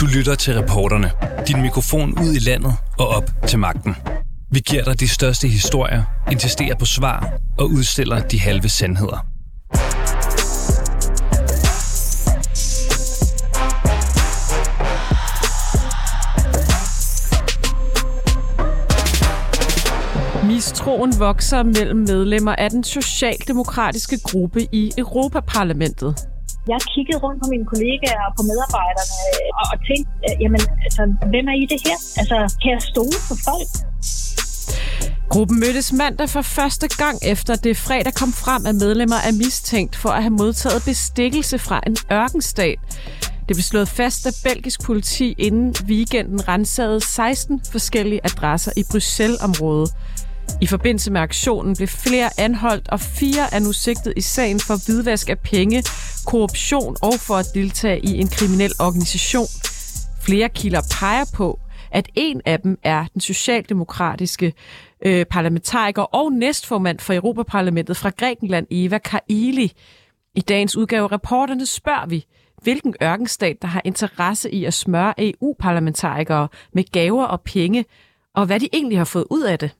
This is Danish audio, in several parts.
Du lytter til reporterne. Din mikrofon ud i landet og op til magten. Vi giver dig de største historier, insisterer på svar og udstiller de halve sandheder. Mistroen vokser mellem medlemmer af den socialdemokratiske gruppe i Europaparlamentet. Jeg kiggede rundt på mine kollegaer og på medarbejderne øh, og, og tænkte, øh, jamen, altså, hvem er I det her? Altså, kan jeg stole på folk? Gruppen mødtes mandag for første gang efter det fredag kom frem, at medlemmer er mistænkt for at have modtaget bestikkelse fra en ørkenstat. Det blev slået fast af belgisk politi inden weekenden rensede 16 forskellige adresser i Bruxelles-området. I forbindelse med aktionen blev flere anholdt, og fire er nu sigtet i sagen for hvidvask af penge, korruption og for at deltage i en kriminel organisation. Flere kilder peger på, at en af dem er den socialdemokratiske øh, parlamentariker og næstformand for Europaparlamentet fra Grækenland, Eva Kaili. I dagens udgave af reporterne spørger vi, hvilken ørkenstat, der har interesse i at smøre EU-parlamentarikere med gaver og penge, og hvad de egentlig har fået ud af det.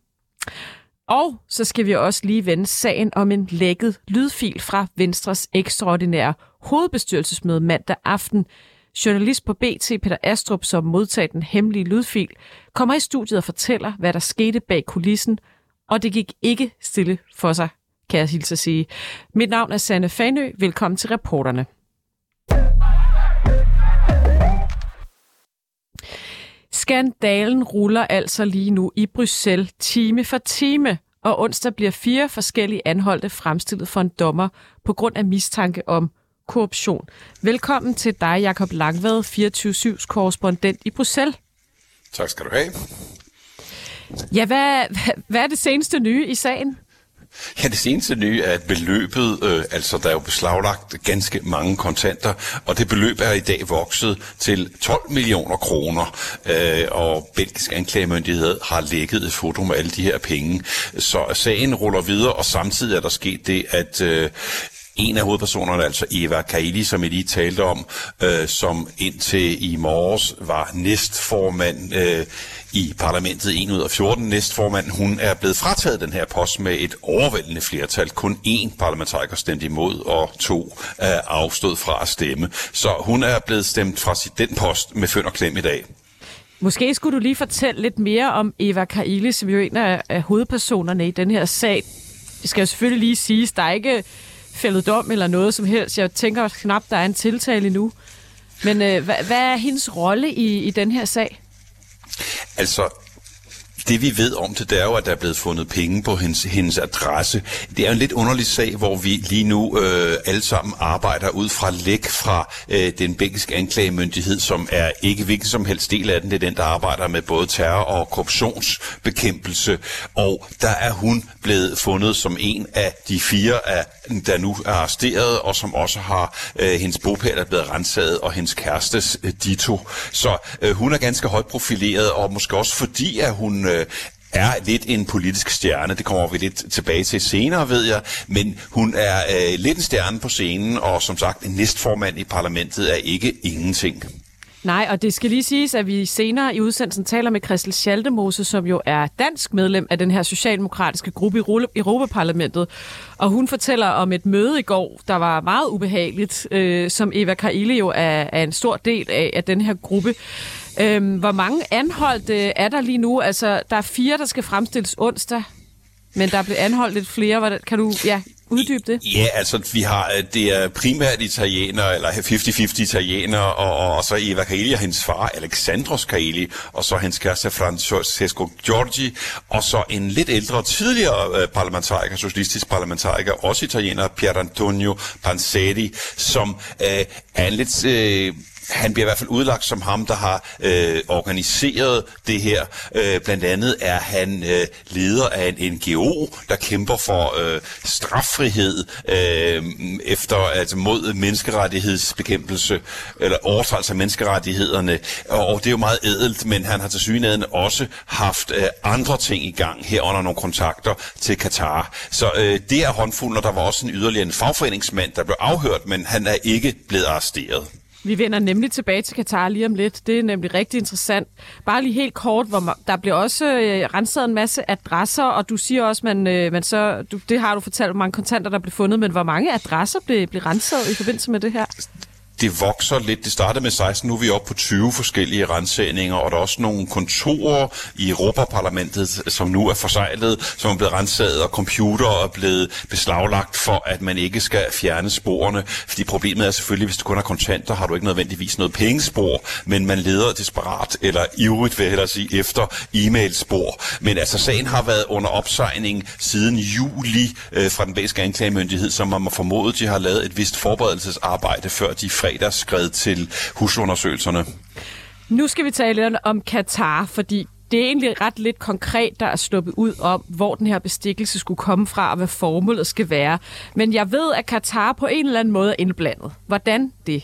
Og så skal vi også lige vende sagen om en lækket lydfil fra Venstres ekstraordinære hovedbestyrelsesmøde mandag aften. Journalist på BT Peter Astrup, som modtager den hemmelige lydfil, kommer i studiet og fortæller, hvad der skete bag kulissen, og det gik ikke stille for sig, kan jeg hilse at sige. Mit navn er Sanne Fanø. Velkommen til reporterne. Skandalen ruller altså lige nu i Bruxelles time for time, og onsdag bliver fire forskellige anholdte fremstillet for en dommer på grund af mistanke om korruption. Velkommen til dig, Jakob Langved, 24-7's korrespondent i Bruxelles. Tak skal du have. Ja, hvad, hvad er det seneste nye i sagen? Ja, det seneste nye er, at beløbet, øh, altså der er jo beslaglagt ganske mange kontanter, og det beløb er i dag vokset til 12 millioner kroner, øh, og belgisk anklagemyndighed har lægget et foto med alle de her penge. Så sagen ruller videre, og samtidig er der sket det, at øh, en af hovedpersonerne, altså Eva Kaili, som jeg lige talte om, øh, som indtil i morges var næstformand øh, i parlamentet, en ud af 14 næstformand, hun er blevet frataget den her post med et overvældende flertal. Kun én parlamentariker stemte imod, og to er afstået fra at stemme. Så hun er blevet stemt fra sit den post med føn og klem i dag. Måske skulle du lige fortælle lidt mere om Eva Kaili, som jo er en af hovedpersonerne i den her sag. Det skal jo selvfølgelig lige siges, der er ikke fældet dom eller noget som helst. Jeg tænker knap, der er en tiltale nu. Men øh, hvad, hvad er hendes rolle i, i den her sag? Altså, det vi ved om det, det er jo, at der er blevet fundet penge på hendes, hendes adresse. Det er en lidt underlig sag, hvor vi lige nu øh, alle sammen arbejder ud fra læk fra øh, den belgiske anklagemyndighed, som er ikke hvilken som helst del af den. Det er den, der arbejder med både terror og korruptionsbekæmpelse. Og der er hun blevet fundet som en af de fire, af, der nu er arresteret, og som også har øh, hendes bogpæl er blevet renset, og hendes kærestes øh, dito. Så øh, hun er ganske højt profileret, og måske også fordi, at hun øh, er lidt en politisk stjerne. Det kommer vi lidt tilbage til senere, ved jeg. Men hun er øh, lidt en stjerne på scenen, og som sagt, en næstformand i parlamentet er ikke ingenting. Nej, og det skal lige siges, at vi senere i udsendelsen taler med Christel Schaldemose, som jo er dansk medlem af den her socialdemokratiske gruppe i Europaparlamentet. Og hun fortæller om et møde i går, der var meget ubehageligt, øh, som Eva Kaili jo er, er en stor del af, af den her gruppe. Øhm, hvor mange anholdte er der lige nu? Altså, der er fire, der skal fremstilles onsdag, men der blev anholdt lidt flere. Kan du ja, uddybe det? Ja, altså, vi har, øh, det er primært italienere, eller 50-50 italienere, og, og, så Eva Kaili og hendes far, Alexandros Kaili, og så hendes kæreste Francesco Giorgi, og så en lidt ældre, tidligere øh, parlamentariker, socialistisk parlamentariker, også italiener, Pier Antonio Pansetti, som øh, er en lidt... Øh, han bliver i hvert fald udlagt som ham, der har øh, organiseret det her. Øh, blandt andet er han øh, leder af en NGO, der kæmper for øh, straffrihed øh, efter altså mod menneskerettighedsbekæmpelse eller overtrædelse af menneskerettighederne. Og det er jo meget ædelt, men han har til synligheden også haft øh, andre ting i gang herunder nogle kontakter til Katar. Så øh, det er håndfuldt, og der var også en yderligere en fagforeningsmand, der blev afhørt, men han er ikke blevet arresteret. Vi vender nemlig tilbage til Katar lige om lidt. Det er nemlig rigtig interessant. Bare lige helt kort, hvor der bliver også øh, renset en masse adresser, og du siger også, man, øh, man så, du, det har du fortalt, hvor mange kontanter, der blev fundet, men hvor mange adresser blev, blev renset i forbindelse med det her? Det vokser lidt. Det startede med 16, nu er vi oppe på 20 forskellige rensagninger, og der er også nogle kontorer i Europaparlamentet, som nu er forsejlet, som er blevet rensaget, og computer er blevet beslaglagt for, at man ikke skal fjerne sporene. Fordi problemet er selvfølgelig, hvis du kun har kontanter, har du ikke nødvendigvis noget pengespor, men man leder desperat, eller ivrigt vil jeg hellere sige, efter e-mailspor. Men altså, sagen har været under opsejning siden juli øh, fra den bæske anklagemyndighed, som man må formode, de har lavet et vist forberedelsesarbejde, før de fredag skred til husundersøgelserne. Nu skal vi tale lidt om Katar, fordi det er egentlig ret lidt konkret, der er sluppet ud om, hvor den her bestikkelse skulle komme fra, og hvad formålet skal være. Men jeg ved, at Katar på en eller anden måde er indblandet. Hvordan det?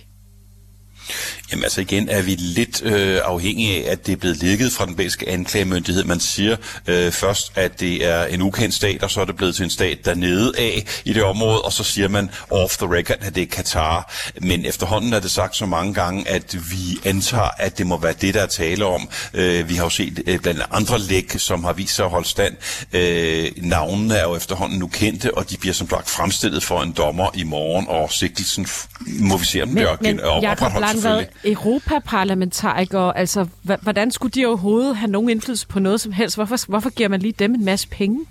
Jamen altså igen er vi lidt øh, afhængige af, at det er blevet ligget fra den belgiske anklagemyndighed. Man siger øh, først, at det er en ukendt stat, og så er det blevet til en stat dernede af i det område, og så siger man off the record, at det er Katar. Men efterhånden er det sagt så mange gange, at vi antager, at det må være det, der er tale om. Øh, vi har jo set øh, blandt andre læg, som har vist sig at holde stand. Øh, navnene er jo efterhånden nu kendte, og de bliver som sagt fremstillet for en dommer i morgen, og sigtelsen må vi se, om den bliver men, opretholdt været Europaparlamentarikere, altså hvordan skulle de overhovedet have nogen indflydelse på noget som helst? Hvorfor, hvorfor giver man lige dem en masse penge?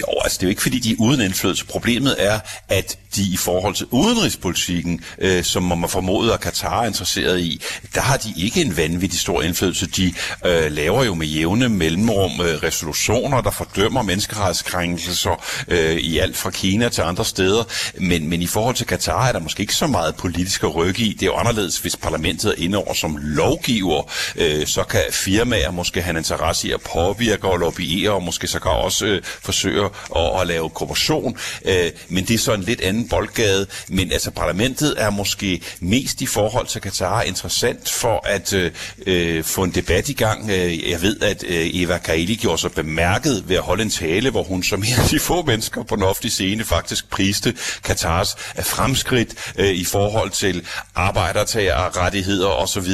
Jo, altså det er jo ikke, fordi de er uden indflydelse. Problemet er, at de i forhold til udenrigspolitikken, øh, som man må formode, at Katar er interesseret i, der har de ikke en vanvittig stor indflydelse. De øh, laver jo med jævne mellemrum øh, resolutioner, der fordømmer menneskerettighedskrænkelser øh, i alt fra Kina til andre steder. Men, men i forhold til Katar er der måske ikke så meget politisk at rykke i. Det er jo anderledes, hvis parlamentet er inde over som lovgiver. Øh, så kan firmaer måske have en interesse i at påvirke og lobbyere, og måske så kan også øh, forsøge at, at lave korruption. Øh, men det er så en lidt anden boldgade. Men altså parlamentet er måske mest i forhold til Katar interessant for at øh, øh få en debat i gang. Øh, jeg ved, at øh, Eva Kaili gjorde sig bemærket ved at holde en tale, hvor hun som en af de få mennesker på den offentlige scene faktisk priste Katars fremskridt øh, i forhold til arbejdertagerrettigheder osv.,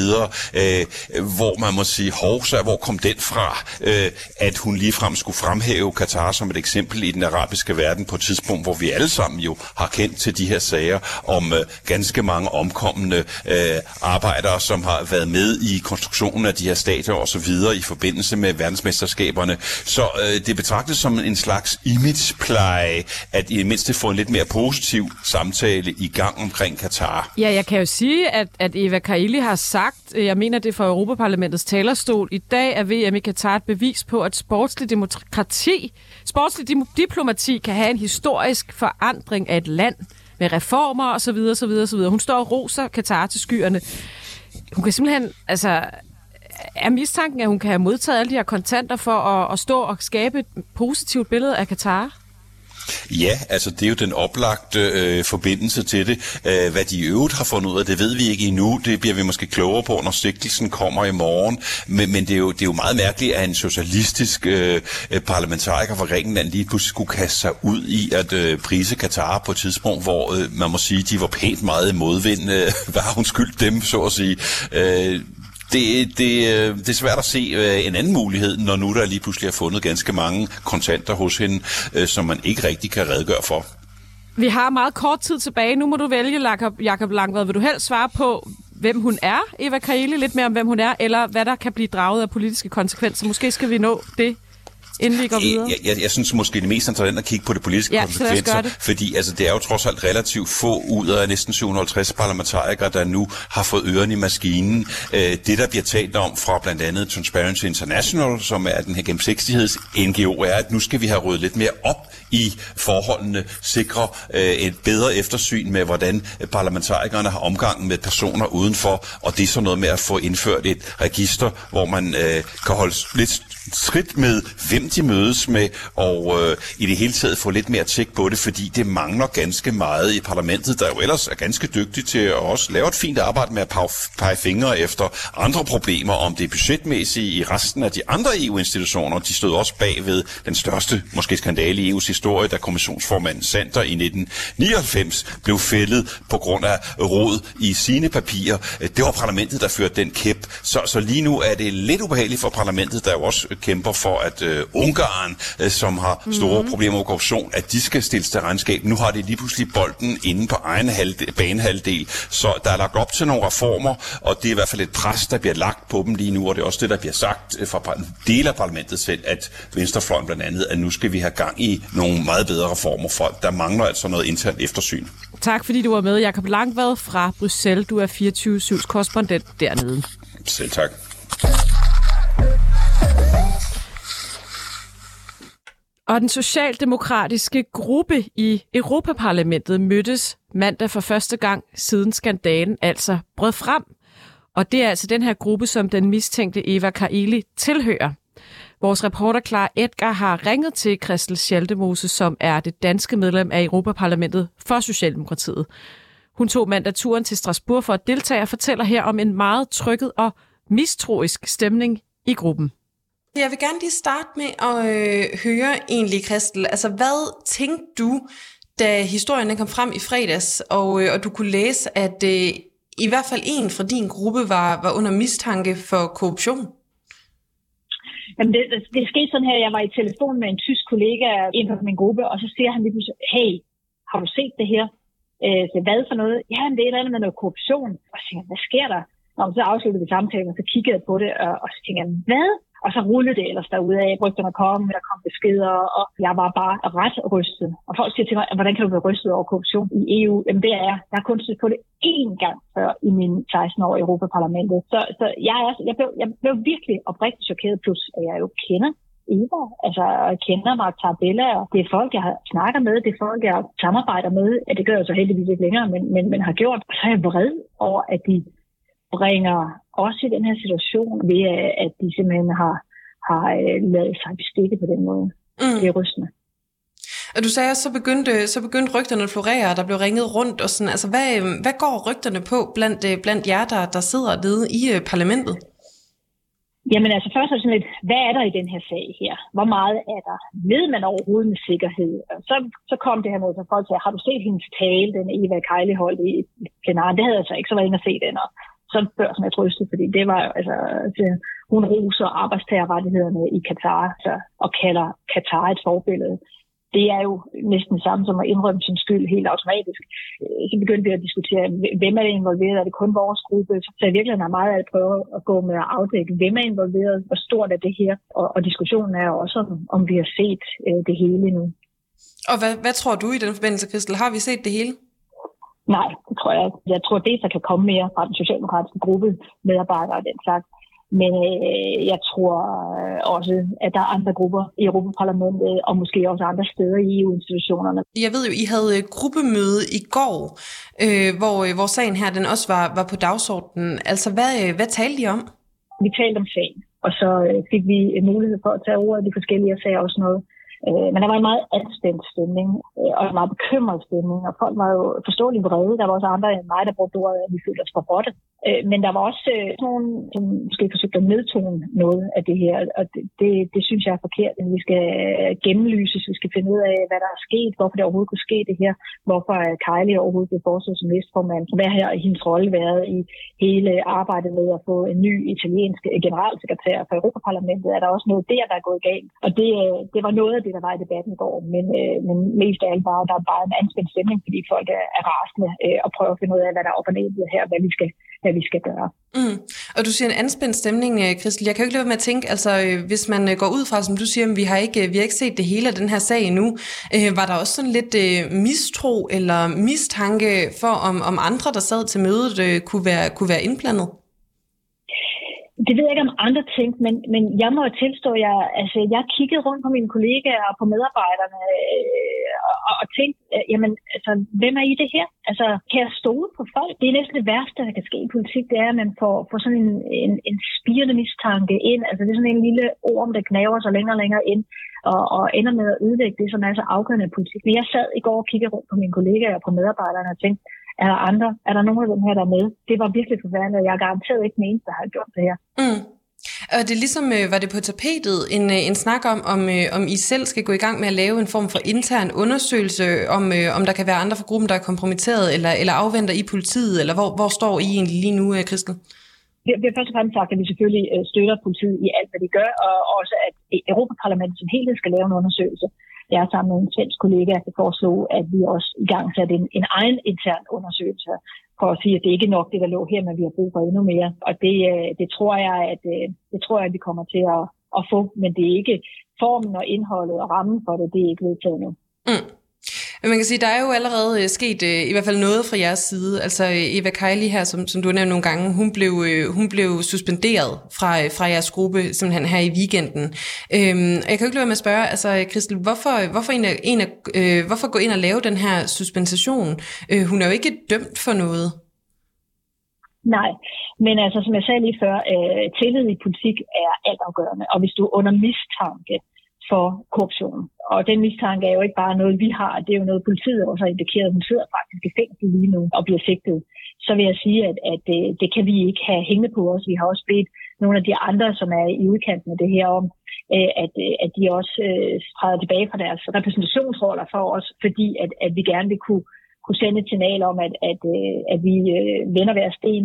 øh, hvor man må sige, hovsa, hvor kom den fra, øh, at hun ligefrem skulle fremhæve Katar som et eksempel i den arabiske verden på et tidspunkt, hvor vi alle sammen jo har kendt til de her sager om øh, ganske mange omkommende øh, arbejdere, som har været med i konstruktionen af de her stadier og så videre i forbindelse med verdensmesterskaberne. Så øh, det betragtes som en slags imagepleje, at i det mindste få en lidt mere positiv samtale i gang omkring Katar. Ja, jeg kan jo sige, at, at Eva Kaili har sagt, øh, jeg mener det fra Europaparlamentets talerstol, i dag er VM i Katar et bevis på, at sportslig demokrati Sportslig diplomati kan have en historisk forandring af et land med reformer og så videre, så videre, så videre. Hun står og roser Katar til skyerne. Hun kan simpelthen, altså, er mistanken, at hun kan have modtaget alle de her kontanter for at, at stå og skabe et positivt billede af Katar? Ja, altså det er jo den oplagte øh, forbindelse til det. Æh, hvad de i øvrigt har fundet ud af, det ved vi ikke endnu. Det bliver vi måske klogere på, når sigtelsen kommer i morgen. Men, men det, er jo, det er jo meget mærkeligt, at en socialistisk øh, parlamentariker fra Grækenland lige pludselig skulle kaste sig ud i at øh, prise Katar på et tidspunkt, hvor øh, man må sige, de var pænt meget i modvind. Øh, hvad har hun skyldt dem, så at sige? Øh, det, det, øh, det er svært at se øh, en anden mulighed, når nu der lige pludselig er fundet ganske mange kontanter hos hende, øh, som man ikke rigtig kan redegøre for. Vi har meget kort tid tilbage. Nu må du vælge, Jakob Langvad. Vil du helst svare på, hvem hun er, Eva Kaeli, lidt mere om, hvem hun er, eller hvad der kan blive draget af politiske konsekvenser? Måske skal vi nå det inden vi går videre? Jeg, jeg, jeg synes måske det mest interessant at kigge på det politiske ja, konsekvenser, det. fordi altså, det er jo trods alt relativt få ud af næsten 750 parlamentarikere, der nu har fået ørerne i maskinen. Øh, det, der bliver talt om fra blandt andet Transparency International, som er den her gennemsigtigheds-NGO, er, at nu skal vi have ryddet lidt mere op i forholdene, sikre øh, et bedre eftersyn med, hvordan parlamentarikerne har omgang med personer udenfor, og det er så noget med at få indført et register, hvor man øh, kan holde lidt skridt med, hvem de mødes med, og øh, i det hele taget få lidt mere tjek på det, fordi det mangler ganske meget i parlamentet, der jo ellers er ganske dygtig til at også lave et fint arbejde med at pege fingre efter andre problemer, om det er budgetmæssigt i resten af de andre EU-institutioner. De stod også bag ved den største, måske skandale i EU's historie, da kommissionsformanden Sander i 1999 blev fældet på grund af råd i sine papirer. Det var parlamentet, der førte den kæp. Så, så lige nu er det lidt ubehageligt for parlamentet, der jo også kæmper for, at uh, Ungarn, uh, som har store mm. problemer med korruption, at de skal stilles til regnskab. Nu har de lige pludselig bolden inde på egen halvdel, banehalvdel. Så der er lagt op til nogle reformer, og det er i hvert fald et pres, der bliver lagt på dem lige nu, og det er også det, der bliver sagt øh, fra del af parlamentet selv, at Venstrefløjen blandt andet, at nu skal vi have gang i nogle meget bedre reformer for. Der mangler altså noget internt eftersyn. Tak fordi du var med, Jakob Langvad fra Bruxelles. Du er 24-7's korrespondent dernede. Selv tak. Og den socialdemokratiske gruppe i Europaparlamentet mødtes mandag for første gang siden skandalen altså brød frem. Og det er altså den her gruppe, som den mistænkte Eva Kaili tilhører. Vores reporter Clara Edgar har ringet til Christel Schaldemose, som er det danske medlem af Europaparlamentet for Socialdemokratiet. Hun tog mandag turen til Strasbourg for at deltage og fortæller her om en meget trykket og mistroisk stemning i gruppen. Jeg vil gerne lige starte med at øh, høre egentlig, Christel. Altså, hvad tænkte du, da historien kom frem i fredags, og, øh, og du kunne læse, at øh, i hvert fald en fra din gruppe var, var under mistanke for korruption? Jamen det, det, det skete sådan her, jeg var i telefon med en tysk kollega inden for min gruppe, og så siger han lige pludselig, hey, har du set det her? Øh, så hvad for noget? Ja, det er et eller andet med noget korruption. Og så siger hvad sker der? Og så afsluttede vi samtalen, og så kiggede jeg på det, og, og så tænkte jeg, hvad? Og så rullede det ellers derude af, rygterne kom, der kom beskeder, og jeg var bare ret rystet. Og folk siger til mig, hvordan kan du være rystet over korruption i EU? Jamen det er jeg. Jeg har kun set på det én gang før i mine 16 år i Europaparlamentet. Så, så jeg, er, jeg, blev, jeg blev virkelig oprigtigt chokeret, plus at jeg jo kender Eva. Altså, jeg kender mig Tabella, og det er folk, jeg har snakket med, det er folk, jeg samarbejder med. Ja, det gør jeg så heldigvis ikke længere, men, men, men har gjort. Og så er jeg vred over, at de bringer også i den her situation ved, at de simpelthen har, har øh, lavet sig bestikke på den måde. Mm. Det er rystende. Og du sagde, så begyndte, så begyndte rygterne at florere, og der blev ringet rundt. Og sådan. Altså, hvad, hvad går rygterne på blandt, øh, blandt jer, der, der sidder nede i parlamentet? Jamen altså først er det sådan lidt, hvad er der i den her sag her? Hvor meget er der? Ved man overhovedet med sikkerhed? Og så, så kom det her med, at folk sagde, har du set hendes tale, den Eva Kejle holdt i plenar? Det havde jeg så ikke, så var jeg inde og se den. Og sådan før, som jeg trøste, fordi det var jo, altså, det, hun roser arbejdstagerrettighederne i Katar, altså, og kalder Katar et forbillede. Det er jo næsten det samme som at indrømme sin skyld helt automatisk. Så begyndte vi at diskutere, hvem er involveret? Er det kun vores gruppe? Så jeg virkelig har meget at prøve at gå med at afdække, hvem er involveret? Hvor stort er det her? Og, og diskussionen er også, om, om vi har set øh, det hele nu. Og hvad, hvad tror du i den forbindelse, Kristel? Har vi set det hele? Nej, det tror jeg ikke. Jeg tror, det der kan komme mere fra den socialdemokratiske gruppe medarbejdere og den slags. Men øh, jeg tror øh, også, at der er andre grupper i Europaparlamentet, og måske også andre steder i EU-institutionerne. Jeg ved jo, I havde øh, gruppemøde i går, øh, hvor, øh, hvor sagen her den også var, var på dagsordenen. Altså, hvad, hvad talte I om? Vi talte om sagen, og så fik vi mulighed for at tage ordet de forskellige sager også noget. Øh, men der var en meget anspændt stemning, øh, og en meget bekymret stemning, og folk var jo forståeligt vrede. Der var også andre end mig, der brugte ordet, at vi følte os forrådte. Øh, men der var også øh, nogen, som måske forsøgte at nedtone noget af det her, og det, det, det synes jeg er forkert. Vi skal øh, gennemlyses, vi skal finde ud af, hvad der er sket, hvorfor det overhovedet kunne ske det her, hvorfor Kylie overhovedet blev foreslået som næstformand, hvad har hendes rolle været i hele arbejdet med at få en ny italiensk øh, generalsekretær for Europaparlamentet, er der også noget der, der er gået galt. Og det, øh, det var noget af det, der var i debatten i går, men, men mest af alt var der bare en anspændt stemning, fordi folk er, er rasende og prøver at finde ud af, hvad der er op og ned her, hvad vi skal, hvad vi skal gøre. Mm. Og du siger en anspændt stemning, øh, Christel. Jeg kan jo ikke lade med at tænke, altså øh, hvis man øh, går ud fra, som du siger, vi har ikke, øh, vi har ikke set det hele af den her sag endnu, øh, var der også sådan lidt øh, mistro eller mistanke for, om, om andre, der sad til mødet, øh, kunne, være, kunne være indblandet? Det ved jeg ikke om andre tænkte, men, men jeg må tilstå, at jeg, altså, jeg kiggede rundt på mine kollegaer og på medarbejderne øh, og, og tænkte, øh, jamen, altså, hvem er I det her? Altså, kan jeg stole på folk? Det er næsten det værste, der kan ske i politik, det er, at man får, får sådan en, en, en spirende mistanke ind. Altså, det er sådan en lille orm, der knaver sig længere og længere ind og, og ender med at ødelægge det, som er så afgørende i politik. Men jeg sad i går og kiggede rundt på mine kollegaer og på medarbejderne og tænkte, er der andre? Er der nogen af dem her, der er med? Det var virkelig forfærdeligt, og jeg er garanteret ikke den eneste, der har gjort det her. Mm. Og det er ligesom, øh, var det på tapetet, en, øh, en snak om, om, øh, om I selv skal gå i gang med at lave en form for intern undersøgelse, om, om der kan være andre fra gruppen, der er kompromitteret, eller, eller afventer i politiet, eller hvor, hvor står I egentlig lige nu, Kristel? Vi, vi har først og fremmest sagt, at vi selvfølgelig støtter politiet i alt, hvad de gør, og også at Europaparlamentet som helhed skal lave en undersøgelse. Jeg sammen med en svensk kollega, foreslog, at vi også i gang satte en, en egen intern undersøgelse for at sige, at det ikke er nok det, der lå her, men vi har brug for endnu mere. Og det, øh, det tror jeg, at øh, det tror jeg, at vi kommer til at, at få, men det er ikke formen og indholdet og rammen for det, det er ikke vedtaget nu. Mm. Men man kan sige, der er jo allerede øh, sket øh, i hvert fald noget fra jeres side. Altså øh, Eva Kejli her, som, som du har nævnt nogle gange, hun blev, øh, hun blev suspenderet fra, fra jeres gruppe simpelthen her i weekenden. Øhm, jeg kan jo ikke lade med at spørge, altså Kristel, hvorfor, hvorfor, en af, en af, øh, hvorfor gå ind og lave den her suspension? Øh, hun er jo ikke dømt for noget. Nej, men altså som jeg sagde lige før, øh, tillid i politik er altafgørende, og hvis du er under mistanke for korruption, og den mistanke er jo ikke bare noget, vi har, det er jo noget, politiet også har indikeret. Hun sidder faktisk i fængsel lige nu og bliver sigtet. Så vil jeg sige, at, at det, det kan vi ikke have hængende på os. Vi har også bedt nogle af de andre, som er i udkanten af det her om, øh, at, øh, at de også træder tilbage fra deres repræsentationsroller for os, fordi at, at vi gerne vil kunne, kunne sende et signal om, at, at, at vi vender hver sten,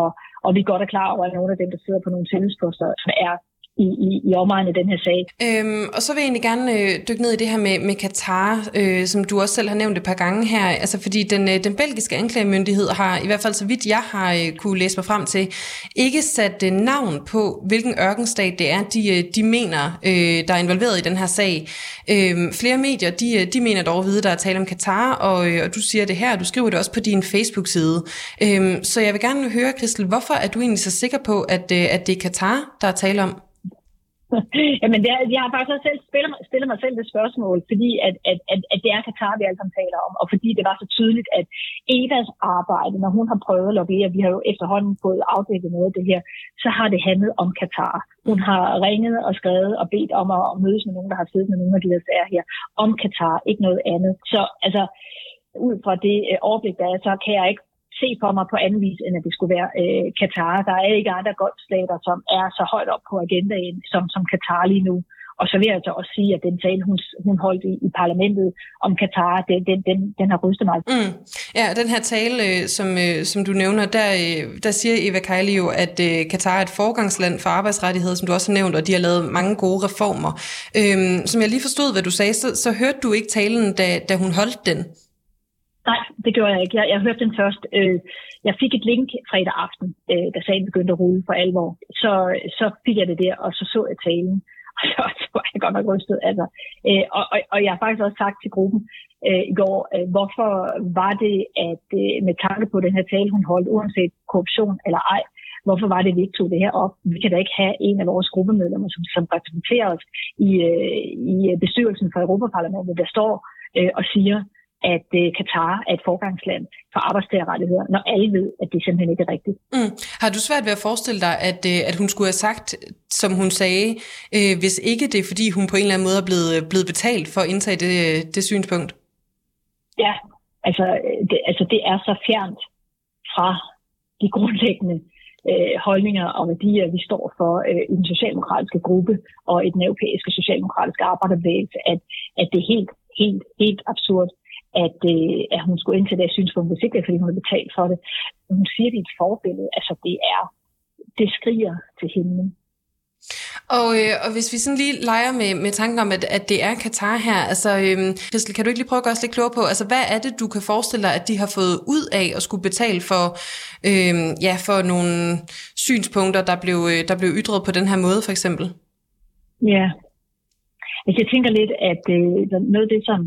og, og vi godt er klar over, at nogle af dem, der sidder på nogle tillidsposter, som er i, i, i omegnen af den her sag. Øhm, og så vil jeg egentlig gerne øh, dykke ned i det her med, med Katar, øh, som du også selv har nævnt et par gange her. Altså fordi den, øh, den belgiske anklagemyndighed har, i hvert fald så vidt jeg har øh, kunne læse mig frem til, ikke sat øh, navn på, hvilken ørkenstat det er, de, øh, de mener, øh, der er involveret i den her sag. Øh, flere medier, de, øh, de mener dog at vide, der er tale om Katar, og, øh, og du siger det her, du skriver det også på din Facebook-side. Øh, så jeg vil gerne høre, Kristel, hvorfor er du egentlig så sikker på, at, øh, at det er Katar, der er tale om? Jamen, det er, jeg har faktisk også selv stillet, stillet mig selv det spørgsmål, fordi at, at, at, at det er Katar, vi alle sammen taler om, og fordi det var så tydeligt, at Evas arbejde, når hun har prøvet at lobbyere, vi har jo efterhånden fået afdækket noget af det her, så har det handlet om Katar. Hun har ringet og skrevet og bedt om at, at mødes med nogen, der har siddet med nogle af de her sager her, om Katar, ikke noget andet. Så altså, ud fra det øh, overblik, der er, så kan jeg ikke se for mig på anden vis, end at det skulle være øh, Katar. Der er ikke andre golfstater, som er så højt op på agendaen som, som Katar lige nu. Og så vil jeg altså også sige, at den tale, hun, hun holdt i, i parlamentet om Katar, den, den, den, den har rystet mig. Mm. Ja, den her tale, øh, som, øh, som du nævner, der, øh, der siger Eva Kejli jo, at Katar er et forgangsland for arbejdsrettigheder, som du også har nævnt, og de har lavet mange gode reformer. Øhm, som jeg lige forstod, hvad du sagde, så, så hørte du ikke talen, da, da hun holdt den? Nej, det gjorde jeg ikke. Jeg, jeg hørte den først. Øh, jeg fik et link fredag aften, øh, da sagen begyndte at rulle for alvor. Så, så fik jeg det der, og så så jeg talen. Og så, så var jeg godt nok rystet. Altså. Øh, og, og, og jeg har faktisk også sagt til gruppen øh, i går, øh, hvorfor var det, at øh, med tanke på den her tale, hun holdt, uanset korruption eller ej, hvorfor var det, at vi ikke tog det her op? Vi kan da ikke have en af vores gruppemedlemmer, som, som repræsenterer os i, øh, i bestyrelsen for Europaparlamentet, der står øh, og siger, at øh, Katar er et forgangsland for arbejdstagerrettigheder, når alle ved, at det simpelthen ikke er rigtigt. Mm. Har du svært ved at forestille dig, at, øh, at hun skulle have sagt, som hun sagde, øh, hvis ikke det er, fordi hun på en eller anden måde er blevet, blevet betalt for at indtage det, det synspunkt? Ja, altså det, altså det er så fjernt fra de grundlæggende øh, holdninger og værdier, vi står for øh, i den socialdemokratiske gruppe og i den europæiske socialdemokratiske arbejderbevægelse, at, at det er helt, helt, helt absurd at, øh, at hun skulle ind til det synspunkt, hvis ikke det er, fordi hun har betalt for det. Hun siger, det er et forbillede. Altså, det er, det skriger til himlen. Og, øh, og hvis vi sådan lige leger med, med tanken om, at, at det er Katar her, altså øhm, Christel, kan du ikke lige prøve at gøre os lidt klogere på, altså hvad er det, du kan forestille dig, at de har fået ud af at skulle betale for, øhm, ja, for nogle synspunkter, der blev, øh, der blev ytret på den her måde, for eksempel? Ja, altså, jeg tænker lidt, at øh, noget af det, som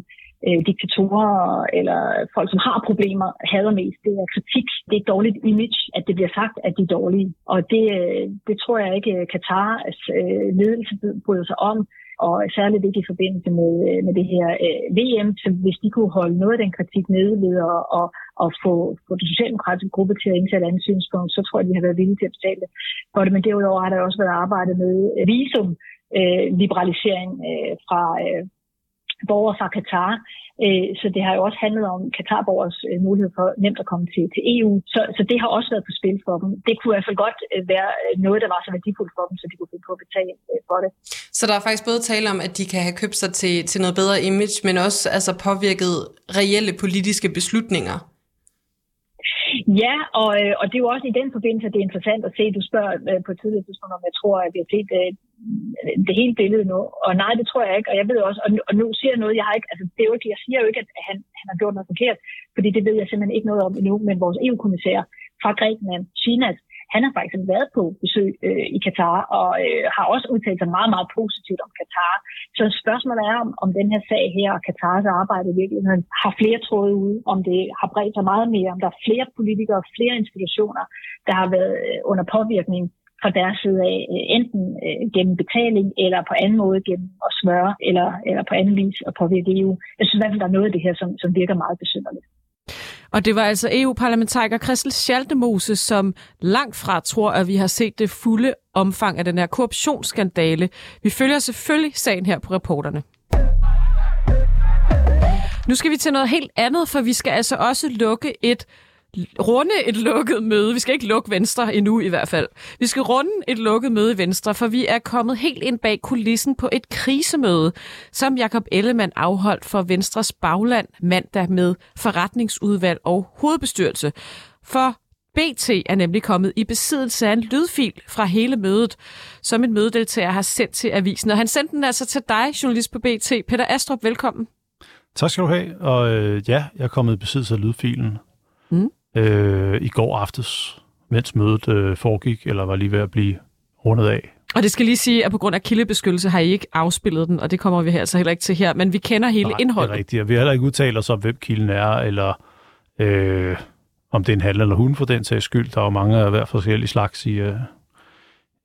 øh, diktatorer eller folk, som har problemer, hader mest. Det er kritik. Det er et dårligt image, at det bliver sagt, at de er dårlige. Og det, øh, det tror jeg ikke, øh, Katars altså, øh, ledelse bryder sig om og særligt ikke i forbindelse med, øh, med det her øh, VM. Så hvis de kunne holde noget af den kritik nede ved at, og, og få, få den socialdemokratiske gruppe til at indsætte andet synspunkt, så tror jeg, de har været villige til at betale for det. Men derudover har der også været arbejdet med visum, øh, liberalisering øh, fra øh, borgere fra Katar, øh, så det har jo også handlet om Katarborgers øh, mulighed for nemt at komme til, til EU. Så, så det har også været på spil for dem. Det kunne i hvert fald godt øh, være noget, der var så værdifuldt for dem, så de kunne finde på at betale for det. Så der er faktisk både tale om, at de kan have købt sig til, til noget bedre image, men også altså påvirket reelle politiske beslutninger? Ja, og, øh, og det er jo også i den forbindelse, at det er interessant at se, du spørger øh, på et tidligere tidspunkt, om jeg tror, at vi har set øh, det hele billede nu. Og nej, det tror jeg ikke. Og jeg ved også, og nu, og nu siger jeg noget, jeg har ikke, altså det er jo ikke, jeg siger jo ikke, at han, han har gjort noget forkert, fordi det ved jeg simpelthen ikke noget om endnu, men vores EU-kommissær fra Grækenland, Chinas, han har faktisk været på besøg øh, i Katar og øh, har også udtalt sig meget, meget positivt om Katar. Så spørgsmålet er, om, om den her sag her og Katars arbejde i virkeligheden har flere tråde ude, om det har bredt sig meget mere, om der er flere politikere, flere institutioner, der har været øh, under påvirkning fra deres side af, øh, enten øh, gennem betaling eller på anden måde gennem at smøre eller, eller på anden vis at påvirke EU. Jeg synes i hvert fald, der er noget af det her, som, som virker meget besynderligt. Og det var altså EU-parlamentariker Christel Schaldemose, som langt fra tror, at vi har set det fulde omfang af den her korruptionsskandale. Vi følger selvfølgelig sagen her på reporterne. Nu skal vi til noget helt andet, for vi skal altså også lukke et runde et lukket møde. Vi skal ikke lukke Venstre endnu i hvert fald. Vi skal runde et lukket møde i Venstre, for vi er kommet helt ind bag kulissen på et krisemøde, som Jakob Ellemann afholdt for Venstres bagland mandag med forretningsudvalg og hovedbestyrelse. For BT er nemlig kommet i besiddelse af en lydfil fra hele mødet, som en mødedeltager har sendt til avisen. Og han sendte den altså til dig, journalist på BT. Peter Astrup, velkommen. Tak skal du have. Og øh, ja, jeg er kommet i besiddelse af lydfilen. Mm øh, i går aftes, mens mødet øh, foregik, eller var lige ved at blive rundet af. Og det skal lige sige, at på grund af kildebeskyttelse har I ikke afspillet den, og det kommer vi altså heller ikke til her, men vi kender hele Nej, indholdet. det er rigtigt, vi har heller ikke udtalt os om, hvem kilden er, eller øh, om det er en handel eller hund for den sags skyld. Der er jo mange af hver forskellige slags i, øh,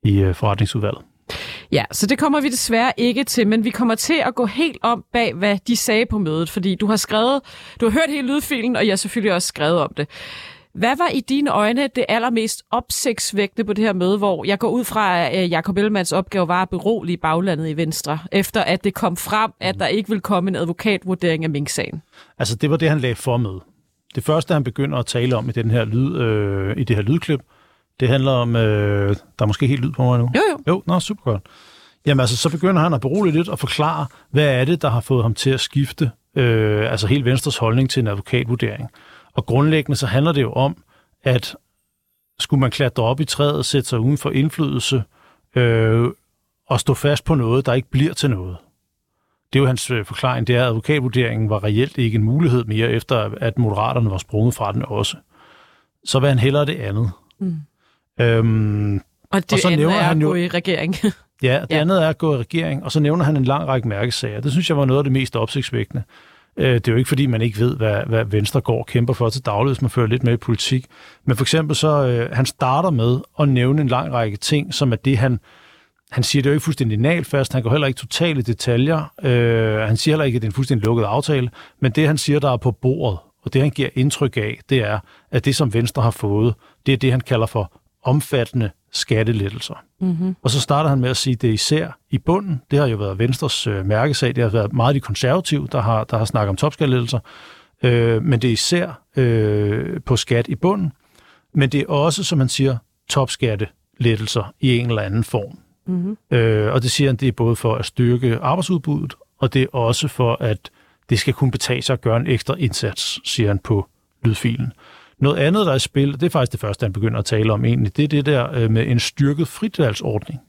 i øh, forretningsudvalget. Ja, så det kommer vi desværre ikke til, men vi kommer til at gå helt om bag, hvad de sagde på mødet, fordi du har skrevet, du har hørt hele lydfilen, og jeg har selvfølgelig også skrevet om det. Hvad var i dine øjne det allermest opsigtsvægtende på det her møde, hvor jeg går ud fra, at øh, Jacob Ellemanns opgave var at berolige baglandet i Venstre, efter at det kom frem, at der ikke vil komme en advokatvurdering af Mink-sagen? Altså, det var det, han lagde for med. Det første, han begynder at tale om i, den her lyd, øh, i det her lydklip, det handler om, øh, der er måske helt lyd på mig nu. Jo, jo. Jo, nå, super godt. Jamen altså, så begynder han at berolige lidt og forklare, hvad er det, der har fået ham til at skifte, øh, altså helt Venstres holdning til en advokatvurdering. Og grundlæggende så handler det jo om, at skulle man klatre op i træet, sætte sig uden for indflydelse øh, og stå fast på noget, der ikke bliver til noget. Det er jo hans øh, forklaring, det er, at advokatvurderingen var reelt ikke en mulighed mere, efter at moderaterne var sprunget fra den også. Så vil han hellere det andet. Mm. Øhm, og det og så nævner er han jo, at gå i regering. ja, det ja. andet er at gå i regering, og så nævner han en lang række mærkesager. Det synes jeg var noget af det mest opsigtsvækkende. Øh, det er jo ikke, fordi man ikke ved, hvad, hvad Venstre går kæmper for til daglig, hvis man fører lidt med i politik. Men for eksempel så, øh, han starter med at nævne en lang række ting, som er det, han, han siger, det jo ikke fuldstændig nalfast, han går heller ikke totalt i detaljer, øh, han siger heller ikke, at det er en fuldstændig lukket aftale, men det, han siger, der er på bordet, og det, han giver indtryk af, det er, at det, som Venstre har fået, det er det, han kalder for omfattende skattelettelser. Mm-hmm. Og så starter han med at sige, at det er især i bunden. Det har jo været Venstres øh, mærkesag. Det har været meget de konservative, der har, der har snakket om topskattelettelser. Øh, men det er især øh, på skat i bunden. Men det er også, som man siger, topskattelettelser i en eller anden form. Mm-hmm. Øh, og det siger han, det er både for at styrke arbejdsudbuddet, og det er også for, at det skal kunne betale sig at gøre en ekstra indsats, siger han på lydfilen. Noget andet, der er i spil, det er faktisk det første, han begynder at tale om egentlig, det er det der øh, med en styrket fritvalgsordning.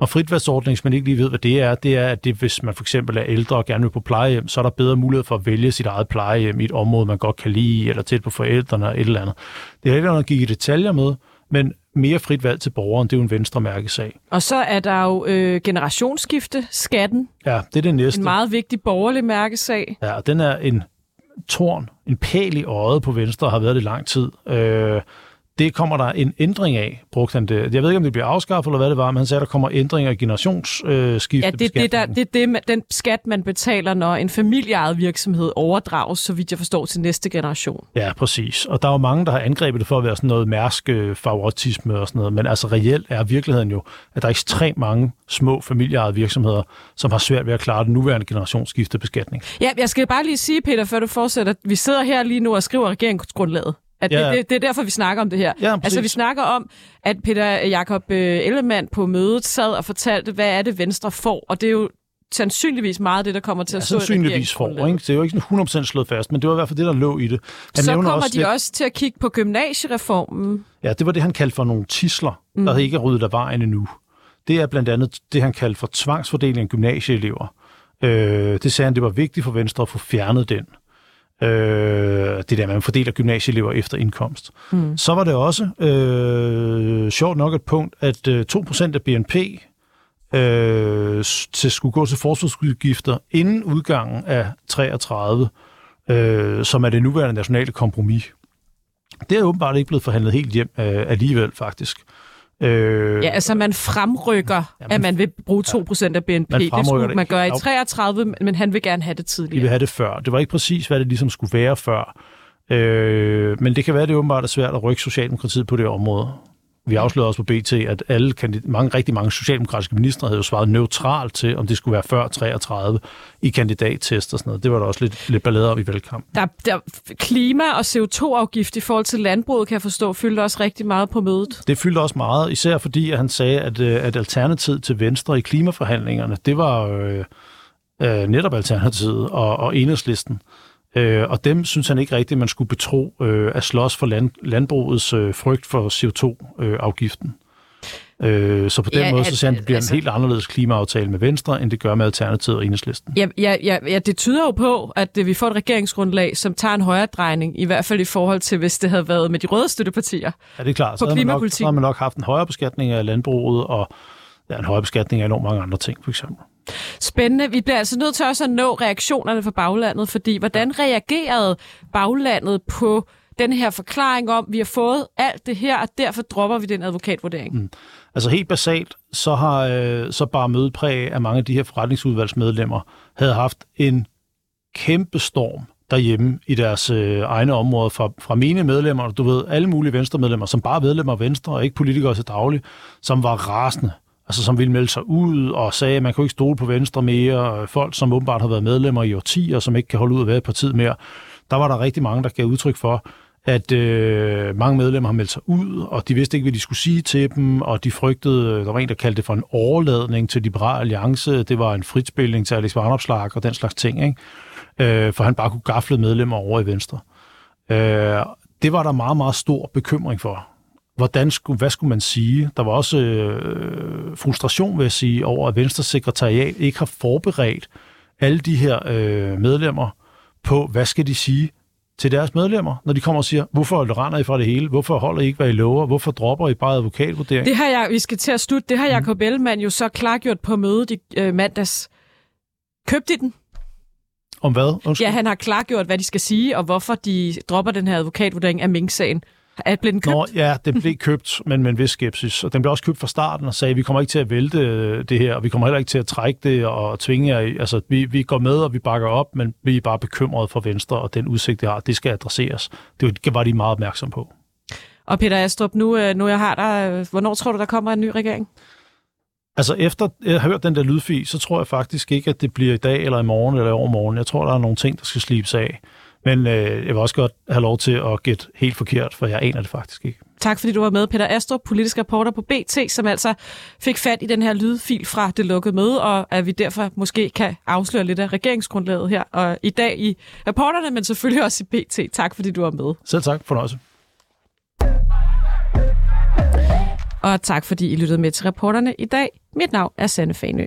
Og fritvalgsordning, hvis man ikke lige ved, hvad det er, det er, at det, hvis man for eksempel er ældre og gerne vil på plejehjem, så er der bedre mulighed for at vælge sit eget plejehjem i et område, man godt kan lide, eller tæt på forældrene eller et eller andet. Det er ikke noget at give i detaljer med, men mere frit valg til borgeren, det er jo en venstre mærkesag. Og så er der jo øh, generationsskifte, skatten. Ja, det er det næste. En meget vigtig borgerlig mærkesag. Ja, og den er en torn, en pæl i øjet på venstre, har været det lang tid. Øh, det kommer der en ændring af, brugte han det. Jeg ved ikke, om det bliver afskaffet, eller hvad det var, men han sagde, at der kommer ændringer i generationsskifte. Ja, det er det, der, det, er det, den skat, man betaler, når en familieejet virksomhed overdrages, så vidt jeg forstår, til næste generation. Ja, præcis. Og der er jo mange, der har angrebet det for at være sådan noget mærsk øh, favoritisme og sådan noget, men altså reelt er virkeligheden jo, at der er ekstremt mange små familieejede virksomheder, som har svært ved at klare den nuværende generationsskiftebeskatning. Ja, jeg skal bare lige sige, Peter, før du fortsætter, at vi sidder her lige nu og skriver regeringsgrundlaget. At Ja. det, det, det er derfor, vi snakker om det her. Ja, præcis. altså, vi snakker om, at Peter Jakob øh, Ellemann på mødet sad og fortalte, hvad er det, Venstre får, og det er jo sandsynligvis meget det, der kommer til Ja, at stå sandsynligvis får, ikke? Det er jo ikke sådan 100% slået fast, men det var i hvert fald det, der lå i det. Han Så kommer de lidt- også til at kigge på gymnasiereformen. Ja, det var det, han kaldte for nogle tisler, mm. der ikke er ryddet af vejen endnu. Det er blandt andet det, han kaldte for tvangsfordeling af gymnasieelever. Øh, det sagde han, det var vigtigt for Venstre at få fjernet den. Øh, det der med, at man fordeler gymnasieelever efter indkomst. Mm. Så var det også øh, sjovt nok et punkt, at øh, 2% af BNP øh, til, skulle gå til forsvarsudgifter inden udgangen af 33, øh, som er det nuværende nationale kompromis. Det er åbenbart ikke blevet forhandlet helt hjem øh, alligevel, faktisk. Øh, Ja, altså man fremrykker, Ja, man- at man vil bruge 2% af BNP. Man det skulle det. man gøre i Ja. 33, men han vil gerne have det de tidligere. vil have det før. Det var ikke præcis, hvad det ligesom skulle være før. Øh, men det kan være, at det åbenbart er svært at rykke Socialdemokratiet på det område. Vi afslørede også på BT, at alle mange, rigtig mange socialdemokratiske ministre havde jo svaret neutralt til, om det skulle være før 33 i kandidattest og sådan noget. Det var der også lidt, lidt ballade om i valgkampen. Der, der, klima- og CO2-afgift i forhold til landbruget, kan jeg forstå, fyldte også rigtig meget på mødet. Det fyldte også meget, især fordi at han sagde, at, øh, at alternativet til Venstre i klimaforhandlingerne, det var øh, øh, netop Alternativet og, og Enhedslisten. Øh, og dem synes han ikke rigtigt, man skulle betro øh, at slås for land, landbrugets øh, frygt for CO2-afgiften. Øh, så på den Ja, måde, så siger han, at det bliver altså- en helt anderledes klimaaftale med Venstre, end det gør med Alternativet og Enhedslisten. Ja, ja, ja, ja, det tyder jo på, at øh, vi får et regeringsgrundlag, som tager en højere drejning, i hvert fald i forhold til, hvis det havde været med de røde støttepartier. Ja, det er klart. Så havde man nok, så man nok haft en højere beskatning af landbruget, og ja, en højere beskatning af enormt mange andre ting, for eksempel. Spændende. Vi bliver altså nødt til også at nå reaktionerne fra baglandet, fordi hvordan reagerede baglandet på den her forklaring om, vi har fået alt det her, og derfor dropper vi den advokatvurdering? Mm. Altså helt basalt, så har øh, så bare mødet præg af mange af de her forretningsudvalgsmedlemmer, havde haft en kæmpe storm derhjemme i deres øh, egne områder fra, fra mine medlemmer, du ved, alle mulige venstremedlemmer, som bare er medlemmer af Venstre og ikke politikere til daglig, som var rasende, altså som ville melde sig ud og sagde, at man kunne ikke stole på Venstre mere, folk, som åbenbart har været medlemmer i årtier, som ikke kan holde ud at være i partiet mere. Der var der rigtig mange, der gav udtryk for, at øh, mange medlemmer har meldt sig ud, og de vidste ikke, hvad de skulle sige til dem, og de frygtede, øh, der var en, der kaldte det for en overladning til Liberal Alliance, det var en fritspilling til Alex Varnopslag og den slags ting, ikke? Øh, for han bare kunne gafle medlemmer over i Venstre. Øh, det var der meget, meget stor bekymring for. Hvordan skulle, hvad skulle man sige? Der var også øh, frustration, vil jeg sige, over, at Venstres sekretariat ikke har forberedt alle de her øh, medlemmer på, hvad skal de sige til deres medlemmer, når de kommer og siger, hvorfor render I fra det hele? Hvorfor holder I ikke, hvad I lover? Hvorfor dropper I bare advokatvurdering? Det har jeg, vi skal til at slutte, det har Jacob Ellemann jo så klargjort på mødet i øh, mandags. Købte I den? Om hvad? Undskyld. Ja, han har klargjort, hvad de skal sige, og hvorfor de dropper den her advokatvurdering af Mink-sagen. Er blev den købt? Nå, ja, den blev købt, men med en vis skepsis. Og den blev også købt fra starten og sagde, at vi kommer ikke til at vælte øh, det her, og vi kommer heller ikke til at trække det og tvinge jer. Altså, vi, vi går med, og vi bakker op, men vi er bare bekymrede for Venstre, og den udsigt, det har, det skal adresseres. Det var de meget opmærksom på. Og Peter Astrup, nu, øh, nu jeg har dig, øh, hvornår tror du, der kommer en ny regering? Altså, efter jeg har hørt den der lydfil, så tror jeg faktisk ikke, at det bliver i dag, eller i morgen, eller i overmorgen. Jeg tror, der er nogle ting, der skal slibes af. Men øh, jeg vil også godt have lov til at gætte helt forkert, for jeg aner det faktisk ikke. Tak fordi du var med, Peter Astrup, politisk reporter på BT, som altså fik fat i den her lydfil fra det lukkede møde, og at vi derfor måske kan afsløre lidt af regeringsgrundlaget her og i dag i reporterne, men selvfølgelig også i BT. Tak fordi du var med. Selv tak, fornøjelse. Og tak fordi I lyttede med til reporterne i dag. Mit navn er Sanne Fanø.